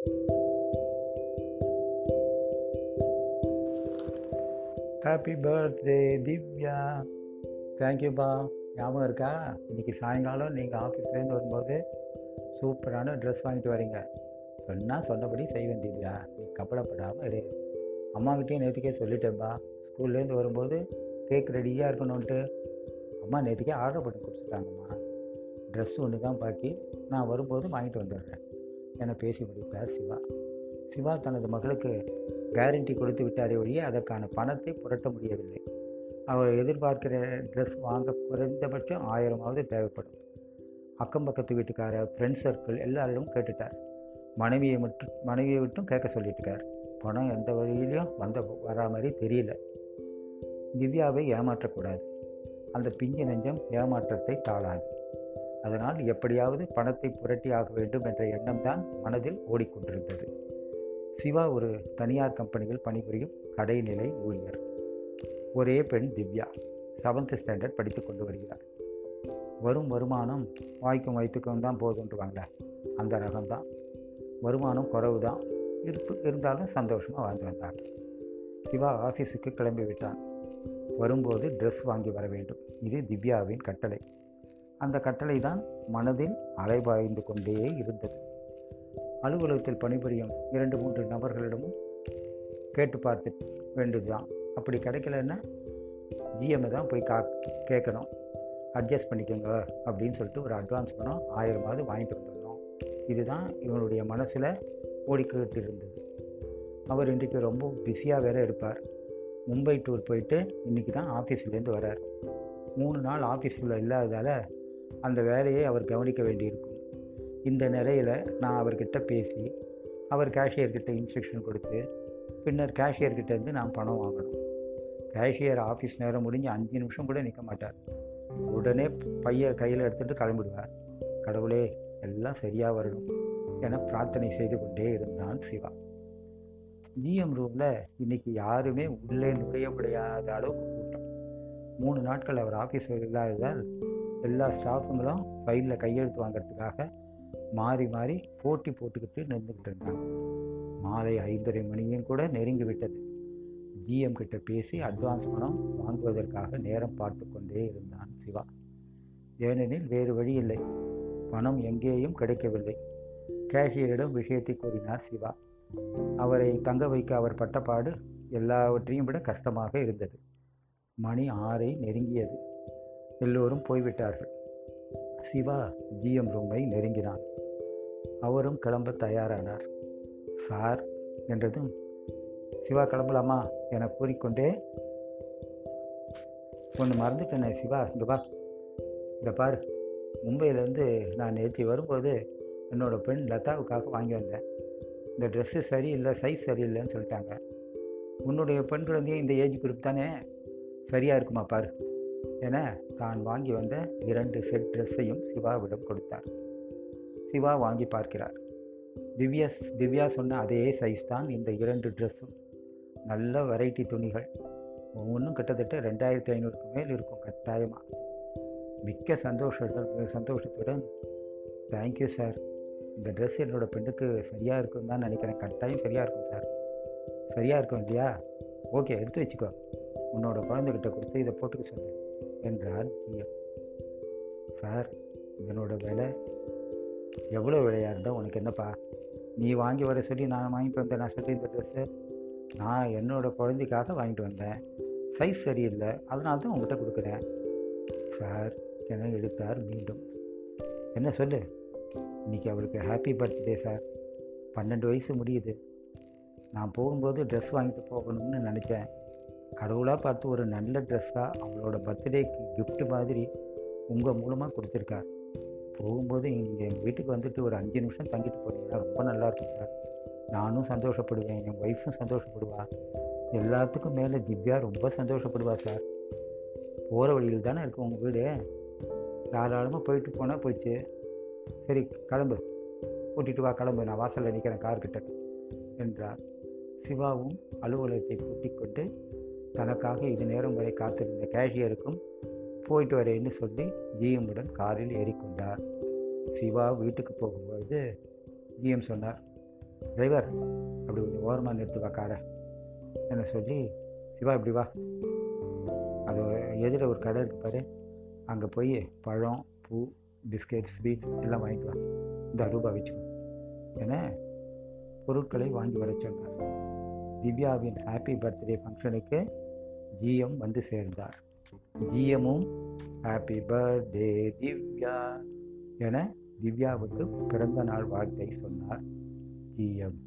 Happy birthday Divya தேங்க்யூப்பா ஞாபகம் இருக்கா? இன்றைக்கி சாயங்காலம் நீங்கள் ஆஃபீஸ்லேருந்து வரும்போது சூப்பரான ட்ரெஸ் வாங்கிட்டு வரீங்க. சொன்னால் சொன்னபடி செய்வேன் திவ்யா நீ கவலைப்படாமல் இரு. அம்மாக்கிட்டேயும் நேற்றுக்கே சொல்லிட்டேன்ப்பா ஸ்கூல்லேருந்து வரும்போது கேக் ரெடியாக இருக்கணுன்ட்டு அம்மா நேற்றுக்கே ஆர்டர் பண்ணி கொடுத்துட்டாங்கம்மா. ட்ரெஸ் ஒன்று தான் பாக்கி. நான் வரும்போது வாங்கிட்டு வந்துடுறேன். என பேசி முடிப்பார் சிவா. சிவா தனது மகளுக்கு கேரண்டி கொடுத்து விட்டாரே ஒழிய அதற்கான பணத்தை புரட்ட முடியவில்லை. அவர் எதிர்பார்க்கிற ட்ரெஸ் வாங்க குறைந்தபட்சம் ஆயிரமாவது தேவைப்படும். அக்கம் பக்கத்து வீட்டுக்கார ஃப்ரெண்ட்ஸ் சர்க்கிள் எல்லாரிடமும் கேட்டுட்டார். மனைவியை மட்டும் மனைவியை விட்டும் கேட்க சொல்லிட்டுருக்கார் பணம் எந்த வழியிலையும் வந்த வரா மாதிரி தெரியல. திவ்யாவை ஏமாற்றக்கூடாது. அந்த பிஞ்சு நெஞ்சம் ஏமாற்றத்தை தாளாது அதனால் எப்படியாவது பணத்தை புரட்டி ஆக வேண்டும் என்ற எண்ணம் தான் மனதில் ஓடிக்கொண்டிருந்தது. சிவா ஒரு தனியார் கம்பெனியில் பணிபுரியும் கடைநிலை ஊழியர். ஒரே பெண் திவ்யா செவன்த் ஸ்டாண்டர்ட் படித்து கொண்டு வருகிறார். வரும் வருமானம் வாய்க்கும் வயிற்றுக்கும் தான் போதுன்றுவாங்களே அந்த ரகம்தான். வருமானம் குறவு தான் இருப்பு இருந்தாலும் சந்தோஷமாக வாழ்ந்து வந்தாங்க சிவா ஆஃபீஸுக்கு கிளம்பி விட்டான் வரும்போது ட்ரெஸ் வாங்கி வர வேண்டும். இது திவ்யாவின் கட்டளை. அந்த கட்டளை தான் மனதில் அலைபாய்ந்து கொண்டே இருந்தது. அலுவலகத்தில் பணிபுரியும் இரண்டு மூன்று நபர்களிடமும் கேட்டு பார்த்து வேண்டியதுதான் அப்படி கிடைக்கலன்னா ஜிஎம்மை தான் போய் கா கேட்கணும். அட்ஜஸ்ட் பண்ணிக்கோங்க அப்படின்னு சொல்லிட்டு ஒரு அட்வான்ஸ் பணம் ஆயிரமாவது வாங்கிட்டு வந்துடணும் இதுதான் இவனுடைய மனசில் ஓடிக்கிட்டு இருந்தது. அவர் இன்றைக்கு ரொம்ப பிஸியாக வேற இருப்பார். மும்பை டூர் போயிட்டு இன்றைக்கி தான் ஆஃபீஸ்லேருந்து வரார் மூணு நாள் ஆஃபீஸில் இல்லாததால் அந்த வேலையை அவர் கவனிக்க வேண்டியிருக்கும். இந்த நிலையில் நான் அவர்கிட்ட பேசி அவர் கேஷியர்கிட்ட இன்ஸ்ட்ரக்ஷன் கொடுத்து பின்னர் கேஷியர்கிட்டேருந்து நான் பணம் வாங்கணும். கேஷியர் ஆஃபீஸ் நேரம் முடிஞ்சு அஞ்சு நிமிஷம் கூட நிற்க மாட்டார். உடனே பையை கையில் எடுத்துகிட்டு கிளம்பிடுவார். கடவுளே எல்லாம் சரியாக வரணும் என பிரார்த்தனை செய்து கொண்டே இருந்தான் சிவா. ஜிஎம் ரூமில் இன்றைக்கி யாருமே உள்ளே நுழைய முடியாத அளவுக்கு கூட்டம். மூணு நாட்கள் அவர் ஆஃபீஸ் இல்லாததால் எல்லா ஸ்டாஃபுங்களும் ஃபைலில் கையெழுத்து வாங்கிறதுக்காக மாறி மாறி போட்டி போட்டுக்கிட்டு நின்றுக்கிட்டு இருந்தாங்க. மாலை ஐந்தரை மணியும் கூட நெருங்கி விட்டது. ஜிஎம் கிட்ட பேசி அட்வான்ஸ் பணம் வாங்குவதற்காக நேரம் பார்த்து கொண்டே இருந்தான் சிவா. ஏனெனில் வேறு வழி இல்லை. பணம் எங்கேயும் கிடைக்கவில்லை. கேஷியரிடம் விஷயத்தை கூறினார் சிவா. அவரை தங்க வைக்க அவர் பட்டப்பாடு எல்லாவற்றையும் விட கஷ்டமாக இருந்தது. மணி ஆறை நெருங்கியது. எல்லோரும் போய்விட்டார்கள். சிவா ஜிஎம் ரூமை நெருங்கினான். அவரும் கிளம்ப தயாரானார். சார் என்றதும் சிவா கிளம்பலாமா? என கூறிக்கொண்டே ஒன்று மறந்துட்டேனே சிவா இந்த பா இந்த பார். மும்பையிலேருந்து நான் நேற்று வரும்போது என்னோடய பெண் லதாவுக்காக வாங்கி வந்தேன். இந்த ட்ரெஸ்ஸு சரியில்லை சைஸ் சரியில்லைன்னு சொல்லிட்டாங்க. உன்னுடைய பெண் குழந்தைய இந்த ஏஜ் குரூப் தானே? சரியாக இருக்குமா பார். என தான் வாங்கி வந்த இரண்டு செட் ட்ரெஸ்ஸையும் சிவாவிடம் கொடுத்தார். சிவா வாங்கி பார்க்கிறார். திவ்யா திவ்யா சொன்ன அதே சைஸ் தான் இந்த இரண்டு ட்ரெஸ்ஸும் நல்ல வெரைட்டி துணிகள். ஒவ்வொன்றும் கிட்டத்தட்ட ரெண்டாயிரத்தி ஐநூறுக்கு மேல் இருக்கும் கட்டாயமாக மிக்க சந்தோஷத்துடன் சந்தோஷத்துடன் தேங்க்யூ சார் இந்த ட்ரெஸ் என்னோடய பெண்ணுக்கு சரியாக இருக்குன்னு தான் நினைக்கிறேன். கட்டாயம் சரியாக இருக்கும் சார் சரியாக இருக்கும் இல்லையா ஓகே எடுத்து வச்சுக்கோ. உன்னோட குழந்தைகிட்ட கொடுத்து இதை போட்டுக்க சொல்லு. என்றார் ஜிஎம் சார் இதனோட விலை எவ்வளோ விலையாக இருந்தால் உனக்கு என்னப்பா? நீ வாங்கி வர சொல்லி நான் வாங்கிட்டு வந்தேன் நான் சொல்லி இந்த ட்ரெஸ்ஸு நான் என்னோடய குழந்தைக்காக வாங்கிட்டு வந்தேன். சைஸ் சரியில்லை அதனால தான் உங்கள்கிட்ட கொடுக்குறேன். சார் என எடுத்தார் மீண்டும். என்ன சொல்லு? இன்றைக்கி அவளுக்கு ஹாப்பி பர்த்டே சார். பன்னெண்டு வயசு முடியுது. நான் போகும்போது ட்ரெஸ் வாங்கிட்டு போகணும்னு நினச்சேன். கடவுளாக பார்த்து ஒரு நல்ல ட்ரெஸ்ஸாக அவளோட பர்த்டேக்கு கிஃப்ட் மாதிரி உங்கள் மூலமாக கொடுத்துருக்கார். போகும்போது இங்கே எங்கள் வீட்டுக்கு வந்துட்டு ஒரு அஞ்சு நிமிஷம் தங்கிட்டு போனீங்கன்னா ரொம்ப நல்லாயிருக்கும் சார். நானும் சந்தோஷப்படுவேன் என் ஒய்ஃபும் சந்தோஷப்படுவா. எல்லாத்துக்கும் மேலே திவ்யா ரொம்ப சந்தோஷப்படுவா சார். போகிற வழியில் தானே இருக்கும் உங்கள் வீடு. தாராளமாக போயிட்டு போனால் போயிடுச்சு. சரி கிளம்பு. கூட்டிகிட்டு வா கிளம்பு. நான் வாசலில் நிற்கிறேன் கார்கிட்ட. என்றார். சிவாவும் அலுவலகத்தை கூட்டிக்கொண்டு தனக்காக இது நேரம் வரை காத்திருந்த கேஷியருக்கும் போயிட்டு வரேன்னு சொல்லி ஜிஎம்முடன் காரில் ஏறிக்கொண்டார். சிவா வீட்டுக்கு போகும்போது ஜிஎம் சொன்னார் டிரைவர் அப்படி கொஞ்சம் ஓரமாக நிறுத்துவா காரை என்ன சொல்லி சிவா இப்படி வா. அது எதிர ஒரு கடை இருக்கு பாரு. அங்கே போய் பழம் பூ பிஸ்கெட் ஸ்வீட்ஸ் எல்லாம் வாங்கிக்கலாம் இந்த ரூபா வச்சுக்கோ என பொருட்களை வாங்கி வர சொன்னார். திவ்யாவின் ஹாப்பி பர்த்டே ஃபங்க்ஷனுக்கு ஜிஎம் வந்து சேர்ந்தார். ஜிஎம்மும் ஹாப்பி பர்த்டே திவ்யா என திவ்யாவுக்கு பிறந்த நாள் வாழ்த்தை சொன்னார் ஜிஎம்.